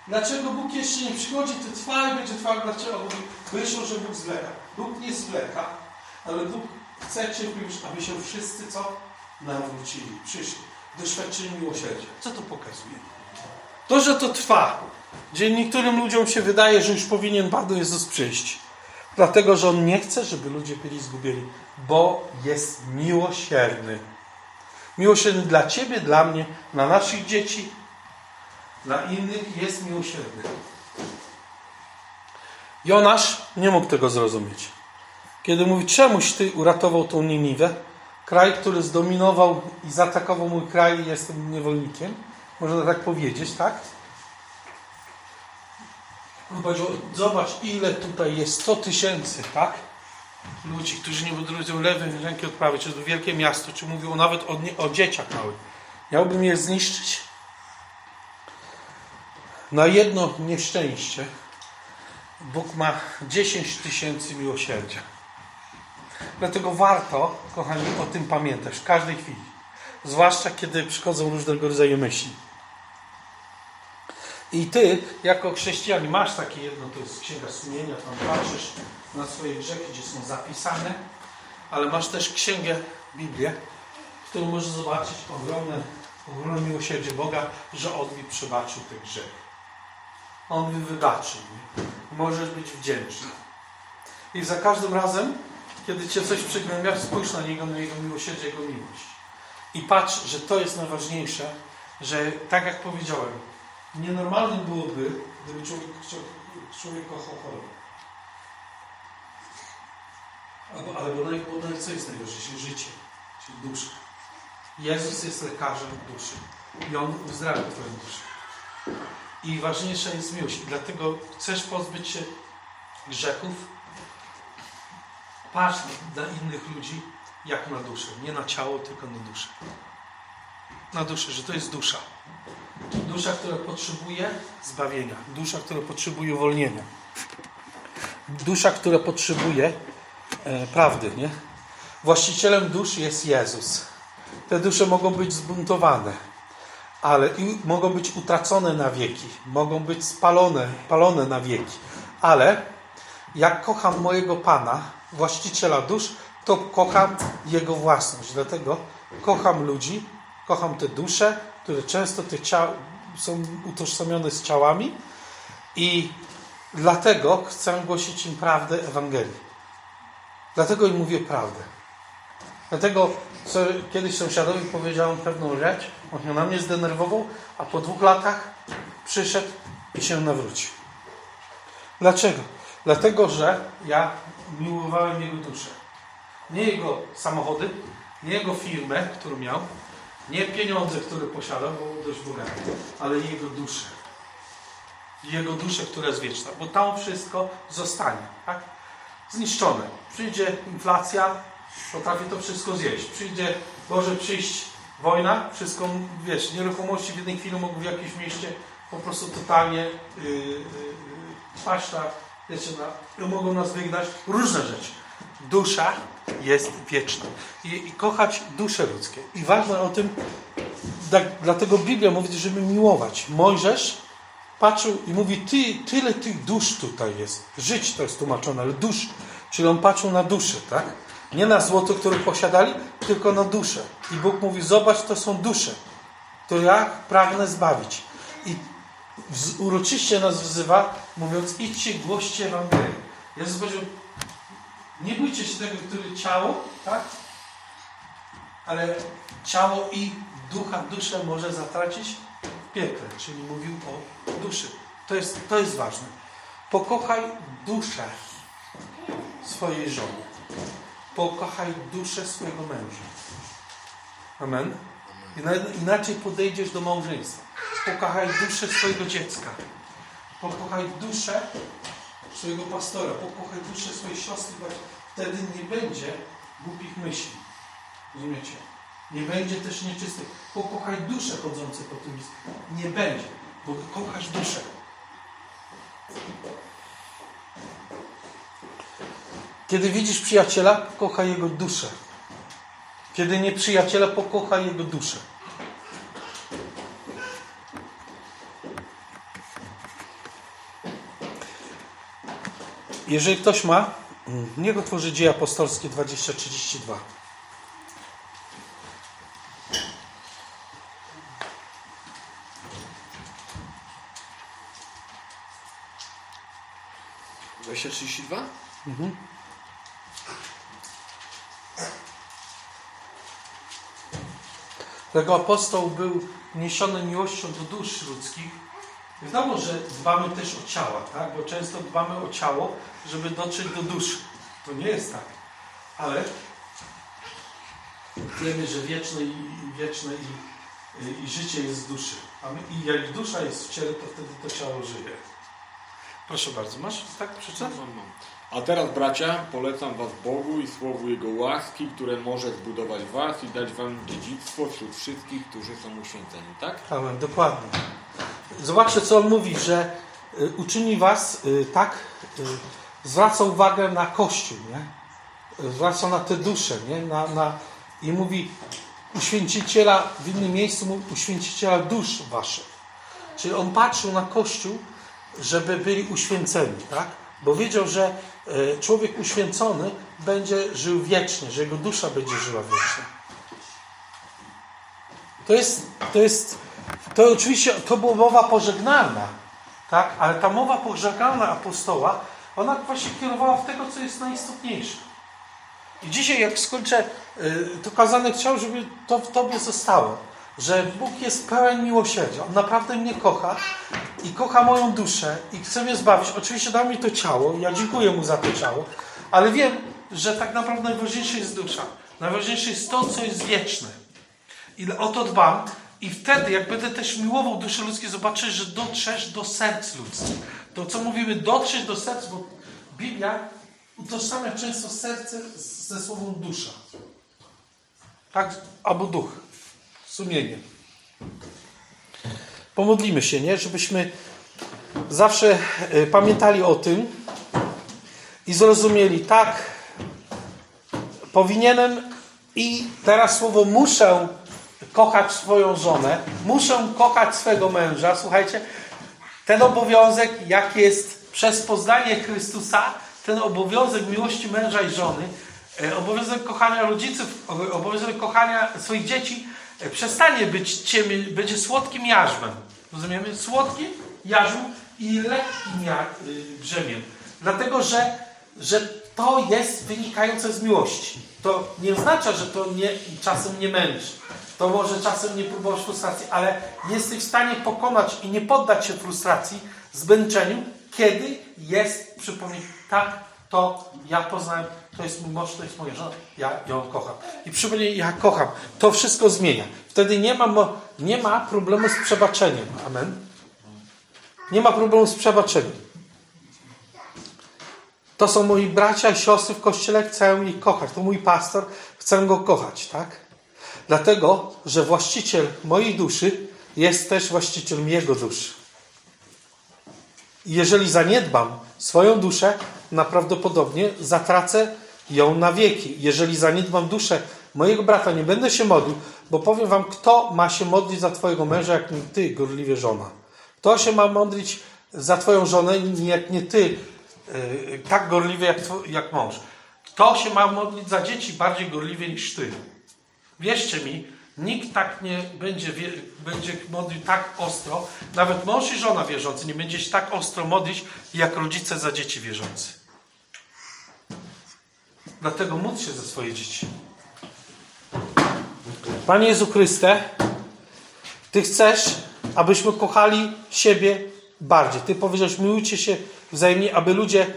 Dlaczego Bóg jeszcze nie przychodzi, to trwa i będzie trwało. Dlaczego? Mówi, myślą, że Bóg zwleka. Bóg nie zwleka, ale Bóg chce cierpliwie, aby się wszyscy co? Nawrócili, przyszli, doświadczyli miłosierdzia. Co to pokazuje? To, że to trwa, gdzie niektórym ludziom się wydaje, że już powinien Pan Jezus przyjść. Dlatego, że On nie chce, żeby ludzie byli zgubieni, bo jest miłosierny. Miłosierny dla Ciebie, dla mnie, dla naszych dzieci, dla innych jest miłosierny. Jonasz nie mógł tego zrozumieć. Kiedy mówi, czemuś Ty uratował tą Niniwę, kraj, który zdominował i zaatakował mój kraj jestem niewolnikiem, można tak powiedzieć, tak? Zobacz ile tutaj jest, 100 tysięcy, tak? Ludzi, którzy nie podróżują lewej ręki odprawy, czy to wielkie miasto, czy mówią nawet o, nie, o dzieciach małych. Miałbym je zniszczyć? Na jedno nieszczęście Bóg ma 10 tysięcy miłosierdzia. Dlatego warto, kochani, o tym pamiętać w każdej chwili. Zwłaszcza kiedy przychodzą różnego rodzaju myśli. I ty, jako chrześcijanin, masz takie jedno, to jest księga sumienia, tam patrzysz na swoje grzechy, gdzie są zapisane, ale masz też księgę, Biblię, w której możesz zobaczyć ogromne, ogromne miłosierdzie Boga, że On mi przebaczył te grzechy. On mi wybaczył. Możesz być wdzięczny. I za każdym razem, kiedy Cię coś przygnębia, spójrz na Niego, na Jego miłosierdzie, Jego miłość. I patrz, że to jest najważniejsze, że tak jak powiedziałem, nienormalnym byłoby, gdyby człowiek, człowiek kochał chorobę. Albo, albo naj, co jest najważniejsze? Życie, czyli dusza. Jezus jest lekarzem duszy. I On uzdrawia Twoją duszę. I ważniejsza jest miłość. Dlatego chcesz pozbyć się grzechów, patrz na innych ludzi jak na duszę. Nie na ciało, tylko na duszę. Na duszę, że to jest dusza. Dusza, która potrzebuje zbawienia. Dusza, która potrzebuje uwolnienia. Dusza, która potrzebuje e, prawdy, nie? Właścicielem dusz jest Jezus. Te dusze mogą być zbuntowane, ale i mogą być utracone na wieki, mogą być spalone, palone na wieki. Ale jak kocham mojego Pana, właściciela dusz, to kocham Jego własność. Dlatego kocham ludzi, kocham te dusze, które często te cia- są utożsamione z ciałami i dlatego chcę głosić im prawdę Ewangelii. Dlatego im mówię prawdę. Dlatego co, kiedyś sąsiadowi powiedziałem pewną rzecz, on się na mnie zdenerwował, a po dwóch latach przyszedł i się nawrócił. Dlaczego? Dlatego, że ja miłowałem jego duszę. Nie jego samochody, nie jego firmę, którą miał, nie pieniądze, które posiadał, bo był dość bogaty, ale jego duszę. Jego duszę, która jest wieczna, bo tam wszystko zostanie, tak? Zniszczone. Przyjdzie inflacja, potrafi to wszystko zjeść. Przyjdzie, może przyjść wojna, wszystko, wiesz, nieruchomości w jednej chwili mogą w jakimś mieście po prostu totalnie yy, yy, paść na, wiecie, na, mogą nas wygnać. Różne rzeczy. Dusza jest wieczna. I, i kochać dusze ludzkie. I ważne o tym, tak, dlatego Biblia mówi, żeby miłować. Mojżesz patrzył i mówi, ty, tyle tych dusz tutaj jest. Żyć to jest tłumaczone, ale dusz. Czyli on patrzył na duszę, tak? Nie na złoto, które posiadali, tylko na duszę. I Bóg mówi, zobacz, to są dusze, które ja pragnę zbawić. I uroczyście nas wzywa, mówiąc, idźcie, głoście Ewangelię. Jezus powiedział, nie bójcie się tego, który ciało, tak? Ale ciało i ducha, duszę może zatracić w piekle. Czyli mówił o duszy. To jest, to jest ważne. Pokochaj duszę swojej żony. Pokochaj duszę swojego męża. Amen. Ina- Inaczej podejdziesz do małżeństwa. Pokochaj duszę swojego dziecka. Pokochaj duszę swojego pastora. Pokochaj duszę swojej siostry. Wtedy nie będzie głupich myśli. Rozumiecie? Nie będzie też nieczystych. Pokochaj duszę chodzące po tym miejscu. Nie będzie, bo kochasz duszę. Kiedy widzisz przyjaciela, pokochaj jego duszę. Kiedy nie przyjaciela, pokochaj jego duszę. Jeżeli ktoś ma, niech otworzy dzieje apostolskie 20-32. Dwadzieścia trzydzieści dwa? Tego apostoł był niesiony miłością do dusz ludzkich. Wiadomo, że dbamy też o ciała, tak? bo często dbamy o ciało, żeby dotrzeć do duszy. To nie jest tak. Ale wiemy, że wieczne i, i wieczne i, i życie jest z duszy. A my, I jak dusza jest w ciele, to wtedy to ciało żyje. Proszę bardzo, masz tak przeczytać? A teraz, bracia, polecam was Bogu i słowu Jego łaski, które może zbudować was i dać wam dziedzictwo wśród wszystkich, którzy są uświęceni, tak? Amen, dokładnie. Zobaczcie, co on mówi, że y, uczyni was y, tak, y, zwraca uwagę na Kościół, nie? Zwraca na te dusze, nie? Na, na, I mówi uświęciciela, w innym miejscu mówi uświęciciela dusz waszych. Czyli on patrzył na Kościół, żeby byli uświęceni, tak? Bo wiedział, że człowiek uświęcony będzie żył wiecznie, że jego dusza będzie żyła wiecznie. To jest, to jest, to oczywiście, to była mowa pożegnalna, tak? Ale ta mowa pożegnalna apostoła, ona właśnie kierowała w tego, co jest najistotniejsze. I dzisiaj, jak skończę y, to kazane, chciał, żeby to w Tobie zostało, że Bóg jest pełen miłosierdzia. On naprawdę mnie kocha i kocha moją duszę i chce mnie zbawić. Oczywiście dał mi to ciało, ja dziękuję Mu za to ciało, ale wiem, że tak naprawdę najważniejsza jest dusza. Najważniejsze jest to, co jest wieczne. I o to dbam. I wtedy, jak będę też miłował dusze ludzkie, zobaczysz, że dotrzesz do serc ludzkich. To, co mówimy, dotrzeć do serc, bo Biblia utożsamia często serce ze słowem dusza. Tak? Albo duch. Sumienie. Pomodlimy się, nie? Żebyśmy zawsze e, pamiętali o tym i zrozumieli, tak, powinienem i teraz słowo muszę kochać swoją żonę, muszę kochać swego męża. Słuchajcie, ten obowiązek, jak jest przez poznanie Chrystusa, ten obowiązek miłości męża i żony, e, obowiązek kochania rodziców, obowiązek kochania swoich dzieci e, przestanie być ciemny, będzie słodkim jarzmem. Rozumiemy? Słodkim jarzmem i lekkim y, brzemień. Dlatego, że, że to jest wynikające z miłości. To nie oznacza, że to nie, czasem nie męczy. To może czasem nie próbować frustracji, ale jesteś w stanie pokonać i nie poddać się frustracji, zmęczeniu, kiedy jest przypomnieć, tak, to ja poznałem, to jest mój mąż, to jest moja żona, ja ją kocham. I przypomnij, ja kocham. To wszystko zmienia. Wtedy nie ma, nie ma problemu z przebaczeniem. Amen. Nie ma problemu z przebaczeniem. To są moi bracia i siostry w kościele, chcę ich kochać. To mój pastor, chcę go kochać, tak? Dlatego, że właściciel mojej duszy jest też właścicielem jego duszy. Jeżeli zaniedbam swoją duszę, prawdopodobnie zatracę ją na wieki. Jeżeli zaniedbam duszę mojego brata, nie będę się modlił, bo powiem wam, kto ma się modlić za twojego męża, jak nie ty, gorliwie żona. Kto się ma modlić za twoją żonę, jak nie ty, yy, tak gorliwie jak, jak mąż. Kto się ma modlić za dzieci bardziej gorliwie niż ty. Wierzcie mi, nikt tak nie będzie, będzie modlił tak ostro, nawet mąż i żona wierzący nie będzie się tak ostro modlić, jak rodzice za dzieci wierzący. Dlatego módl się za swoje dzieci. Panie Jezu Chryste, Ty chcesz, abyśmy kochali siebie bardziej. Ty powiedziałeś, miłujcie się wzajemnie, aby ludzie,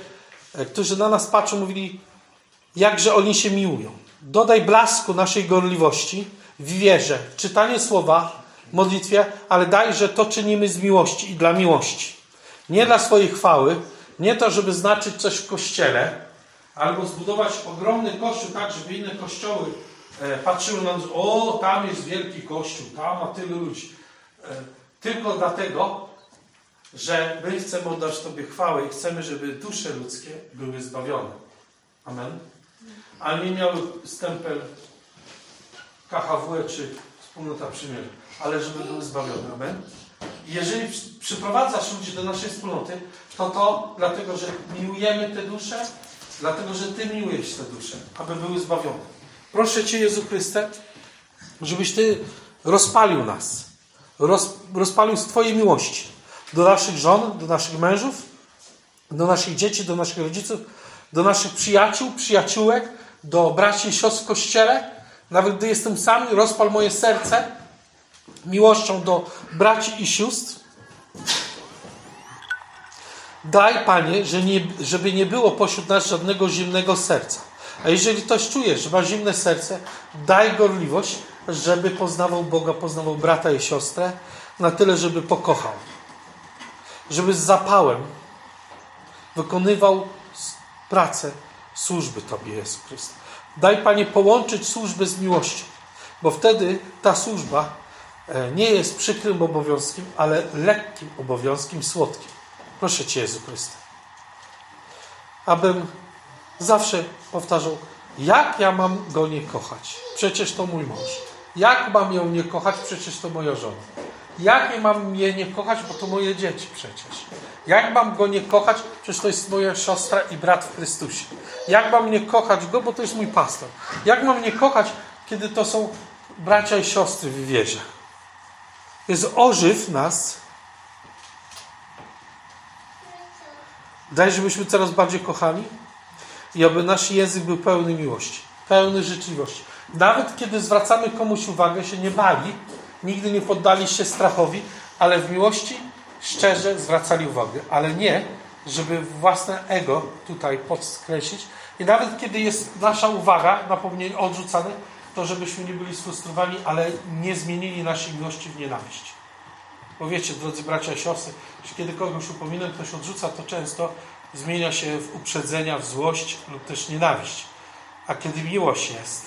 e, którzy na nas patrzą, mówili, jakże oni się miłują. Dodaj blasku naszej gorliwości w wierze, czytanie słowa, modlitwie, ale daj, że to czynimy z miłości i dla miłości. Nie dla swojej chwały, nie to, żeby znaczyć coś w kościele, albo zbudować ogromny kościół tak, żeby inne kościoły e, patrzyły na nas, o, tam jest wielki kościół, tam ma tylu ludzi. E, tylko dlatego, że my chcemy oddać Tobie chwałę i chcemy, żeby dusze ludzkie były zbawione. Amen. Ale nie miały stempel KHW czy wspólnota przymierza, ale żeby były zbawione. Amen. Jeżeli przy- przyprowadzasz ludzi do naszej wspólnoty, to to dlatego, że miłujemy te dusze, dlatego, że Ty miłujesz te dusze, aby były zbawione. Proszę Cię, Jezu Chryste, żebyś Ty rozpalił nas, roz, rozpalił z Twojej miłości do naszych żon, do naszych mężów, do naszych dzieci, do naszych rodziców, do naszych przyjaciół, przyjaciółek, do braci i siostr w kościele. Nawet gdy jestem sam, rozpal moje serce miłością do braci i sióstr. Daj, Panie, że nie, żeby nie było pośród nas żadnego zimnego serca. A jeżeli ktoś czuje, że ma zimne serce, daj gorliwość, żeby poznawał Boga, poznawał brata i siostrę, na tyle, żeby pokochał. Żeby z zapałem wykonywał pracę służby Tobie, Jezu Chryste. Daj, Panie, połączyć służbę z miłością, bo wtedy ta służba e, nie jest przykrym obowiązkiem, ale lekkim obowiązkiem, słodkim. Proszę Cię, Jezu Chryste, abym zawsze powtarzał, jak ja mam go nie kochać? Przecież to mój mąż. Jak mam ją nie kochać? Przecież to moja żona. Jak nie mam je nie kochać? Bo to moje dzieci przecież. Jak mam go nie kochać? Przecież to jest moja siostra i brat w Chrystusie. Jak mam nie kochać go? Bo to jest mój pastor. Jak mam nie kochać, kiedy to są bracia i siostry w wierze? Jest ożyw nas. Daj, żebyśmy coraz bardziej kochali i aby nasz język był pełny miłości, pełny życzliwości. Nawet kiedy zwracamy komuś uwagę, się nie bali, nigdy nie poddali się strachowi, ale w miłości szczerze zwracali uwagę, ale nie, żeby własne ego tutaj podkreślić. I nawet kiedy jest nasza uwaga, napomnienie odrzucane, to żebyśmy nie byli sfrustrowani, ale nie zmienili naszej miłości w nienawiść. Bo wiecie, drodzy bracia i siostry, kiedy kogoś upominam, ktoś odrzuca, to często zmienia się w uprzedzenia, w złość lub też nienawiść. A kiedy miłość jest,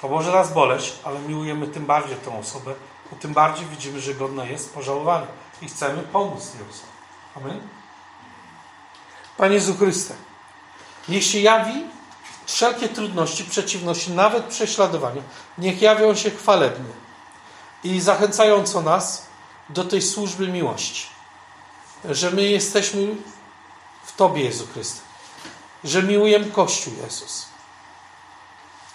to może nas boleć, ale miłujemy tym bardziej tę osobę, bo tym bardziej widzimy, że godna jest pożałowania i chcemy pomóc osobie. Amen. Panie Jezu Chryste, niech się jawi wszelkie trudności, przeciwności, nawet prześladowania, niech jawią się chwalebnie i zachęcająco nas do tej służby miłości. Że my jesteśmy w Tobie, Jezu Chryste. Że miłujemy Kościół, Jezus.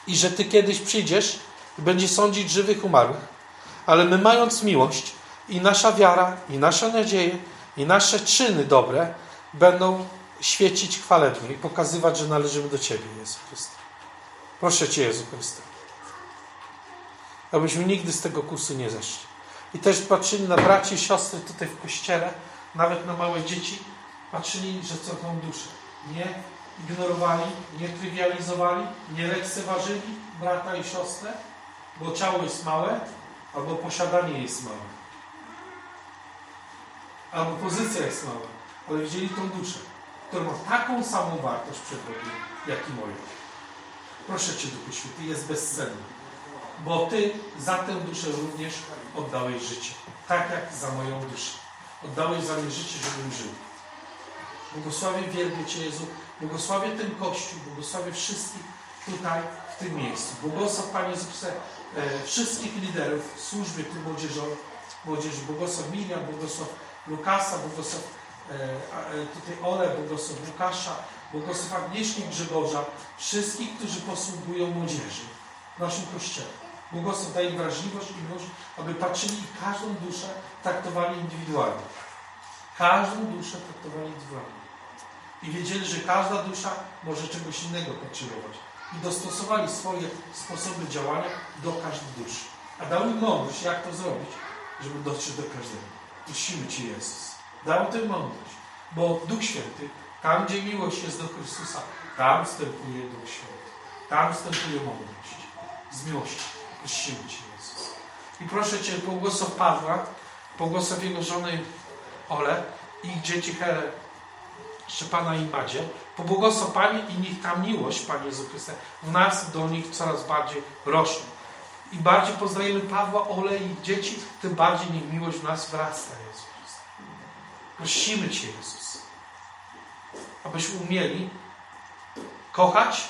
I że Ty kiedyś przyjdziesz i będziesz sądzić żywych, umarłych. Ale my mając miłość i nasza wiara, i nasze nadzieje, i nasze czyny dobre będą świecić chwalebnie i pokazywać, że należymy do Ciebie, Jezu Chryste. Proszę Cię, Jezu Chryste. Abyśmy nigdy z tego kursu nie zeszli. I też patrzyli na braci i siostry tutaj w kościele, nawet na małe dzieci, patrzyli, że co tą duszę. Nie ignorowali, nie trywializowali, nie lekceważyli brata i siostrę, bo ciało jest małe, albo posiadanie jest małe. Albo pozycja jest mała, ale widzieli tą duszę, która ma taką samą wartość przed Bogiem, jak i moja. Proszę Cię, Duchu Święty, jest bezcenny, bo Ty za tę duszę również oddałeś życie, tak jak za moją duszę. Oddałeś za mnie życie, żebym żył. Błogosławię, wielbię Cię, Jezu. Błogosławię ten Kościół, błogosławię wszystkich tutaj, w tym miejscu. Błogosław, Panie Jezusie, e, wszystkich liderów służby tu młodzieżowej, młodzieży. Błogosław Miriam, błogosław Lukasa, błogosław e, e, tutaj Ole, błogosław Łukasza, błogosław Agnieszki Grzegorza, wszystkich, którzy posługują młodzieży w naszym Kościele. Błogosław daje wrażliwość i miłość, aby patrzyli i każdą duszę traktowali indywidualnie. Każdą duszę traktowali indywidualnie. I wiedzieli, że każda dusza może czegoś innego potrzebować. I dostosowali swoje sposoby działania do każdej duszy. A dał im mądrość, jak to zrobić, żeby dotrzeć do każdego. Prosimy Ci, Jezus. Dał tę mądrość. Bo Duch Święty, tam gdzie miłość jest do Chrystusa, tam wstępuje Duch Święty. Tam wstępuje mądrość. Z miłości. Prosimy Cię, Jezus. I proszę Cię, błogosław Pawła, błogosław jego żony Ole i ich dzieci Hele, Szczepana i Madzie. Pobłogosław Panie i niech ta miłość, Panie Jezu Chryste, w nas do nich coraz bardziej rośnie. Im bardziej poznajemy Pawła, Ole i dzieci, tym bardziej niech miłość w nas wzrasta, Jezu Chryste. Prosimy Cię, Jezus, abyśmy umieli kochać,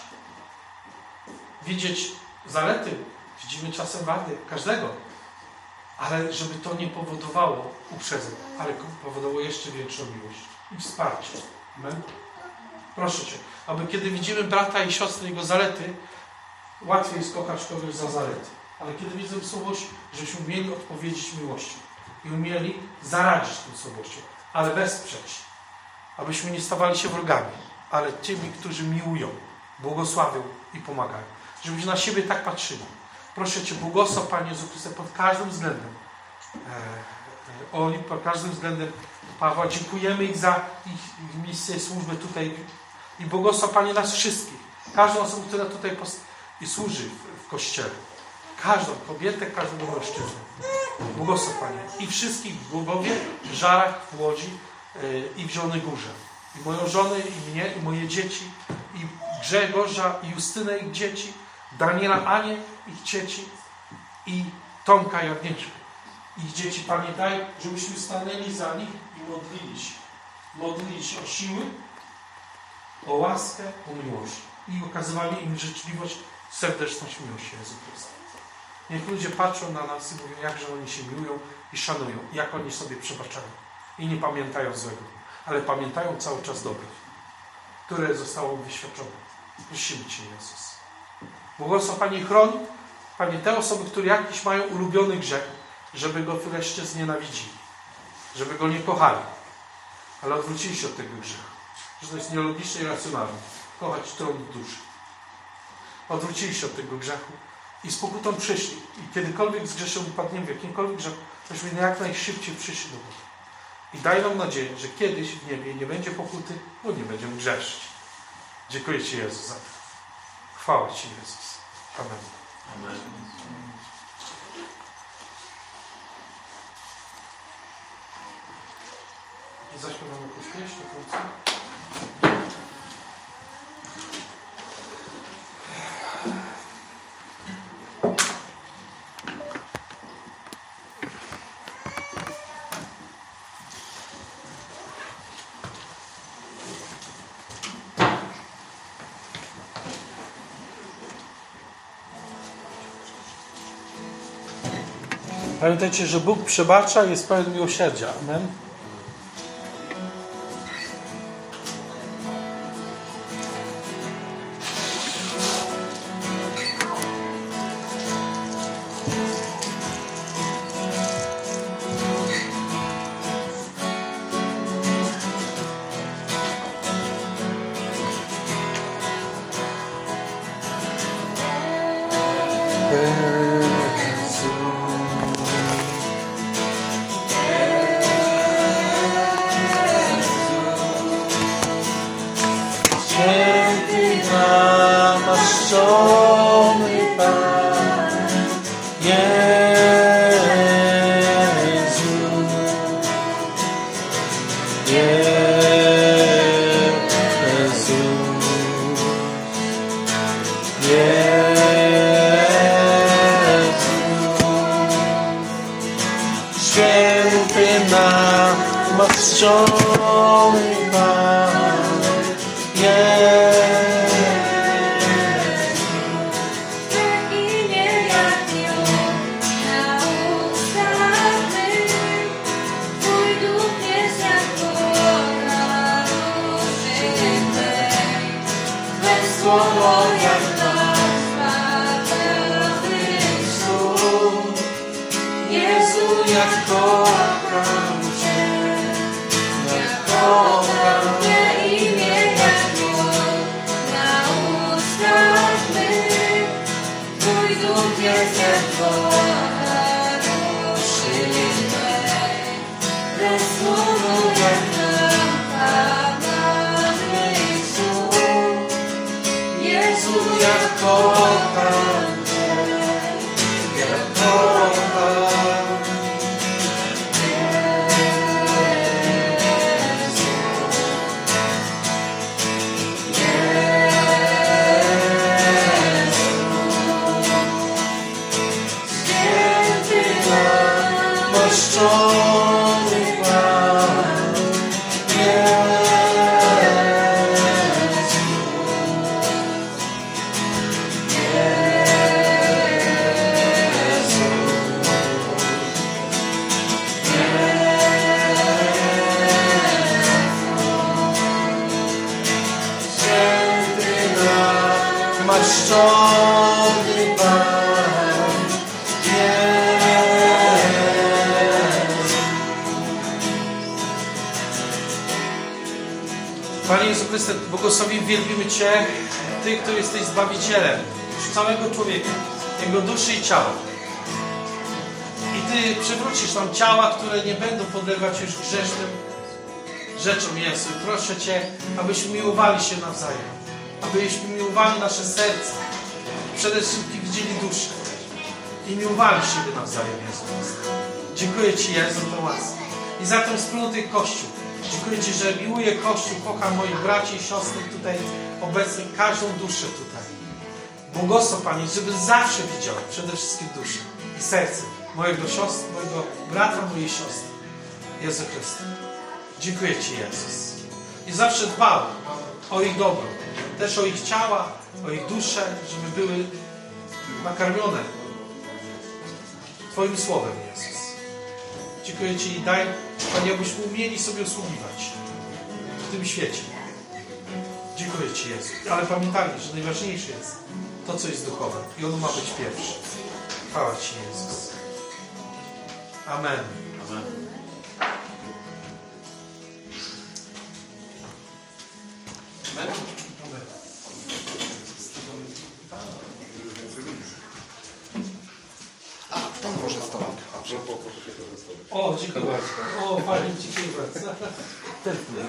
widzieć zalety, widzimy czasem wady każdego, ale żeby to nie powodowało uprzedzeń, ale powodowało jeszcze większą miłość i wsparcie. Amen. Proszę Cię, aby kiedy widzimy brata i siostrę jego zalety, łatwiej jest kochać kogoś za zalety. Ale kiedy widzę słabość, żebyśmy umieli odpowiedzieć miłością i umieli zaradzić tą słabością, ale wesprzeć. Abyśmy nie stawali się wrogami, ale tymi, którzy miłują, błogosławią i pomagają. Żebyśmy na siebie tak patrzyli. Proszę Cię, błogosław Panie Jezu Chryste pod każdym względem. E, oni pod każdym względem Pawła. Dziękujemy ich za ich, ich misję, służbę tutaj. I błogosław Panie nas wszystkich. Każdą osobę, która tutaj służy w Kościele. Każdą kobietę, każdego mężczyznę. Błogosław Panie. I wszystkich w Głogowie, Żarach, w Łodzi yy, i w Zielonej Górze. I moją żonę, i mnie, i moje dzieci, i Grzegorza, i Justynę, ich dzieci, Daniela, Anię, ich dzieci, i Tomka i. Ich dzieci, Panie, daj, żebyśmy stanęli za nich i modlili się. Modlili się o siły, o łaskę, o miłość. I okazywali im życzliwość, serdeczność miłości Jezu Chrysta. Niech ludzie patrzą na nas i mówią, jakże oni się miłują i szanują, jak oni sobie przebaczają. I nie pamiętają złego, ale pamiętają cały czas dobre, które zostało wyświadczone. Prosimy Cię, Jezus. Błogosław Panie chroń, Panie, te osoby, które jakiś mają ulubiony grzech, żeby go wreszcie znienawidzili, żeby go nie kochali, ale odwrócili się od tego grzechu. Że to jest nielogiczne i racjonalne. Kochać tron duszy. Odwrócili się od tego grzechu i z pokutą przyszli. I kiedykolwiek z grzeszem upadniemy w jakimkolwiek grzechu, tośmy jak najszybciej przyszli do Boga. I daj nam nadzieję, że kiedyś w niebie nie będzie pokuty, bo nie będziemy grzeszyć. Dziękuję Ci Jezu za to. Chwała Ci Jezus. Amen. Amen. Zaśpiewamy jakąś pieśń do końca. Pamiętajcie, że Bóg przebacza i jest pełen miłosierdzia. Amen. Święty namaszczony Jezu Chryste, błogosławimy, wielbimy Cię, Ty, który jesteś Zbawicielem całego człowieka, jego duszy i ciała. I Ty przywrócisz nam ciała, które nie będą podlegać już grzesznym rzeczom, Jezu. I proszę Cię, abyśmy miłowali się nawzajem, abyśmy miłowali nasze serca, przede wszystkim widzieli duszę i miłowali siebie nawzajem, Jezu. Dziękuję Ci, Jezu, za łaskę i za tę wspólnotę Kościół. Dziękuję Ci, że miłuję Kościół, kocham moich braci i siostry tutaj obecnych, każdą duszę tutaj. Błogosław Panie, żeby zawsze widział przede wszystkim duszę i serce mojego siostry, mojego brata, mojej siostry. Jezu Chryste. Dziękuję Ci, Jezus. I zawsze dbał o ich dobro, też o ich ciała, o ich dusze, żeby były nakarmione Twoim słowem, Jezus. Dziękuję Ci i daj, Panie, abyśmy umieli sobie usługiwać w tym świecie. Dziękuję Ci, Jezu. Ale pamiętajmy, że najważniejsze jest to, co jest duchowe. I ono ma być pierwsze. Chwała Ci, Jezus. Amen. Amen. A, tam może stolik. O, dziękuję bardzo. O, Pani, dziękuję bardzo. Tętnie.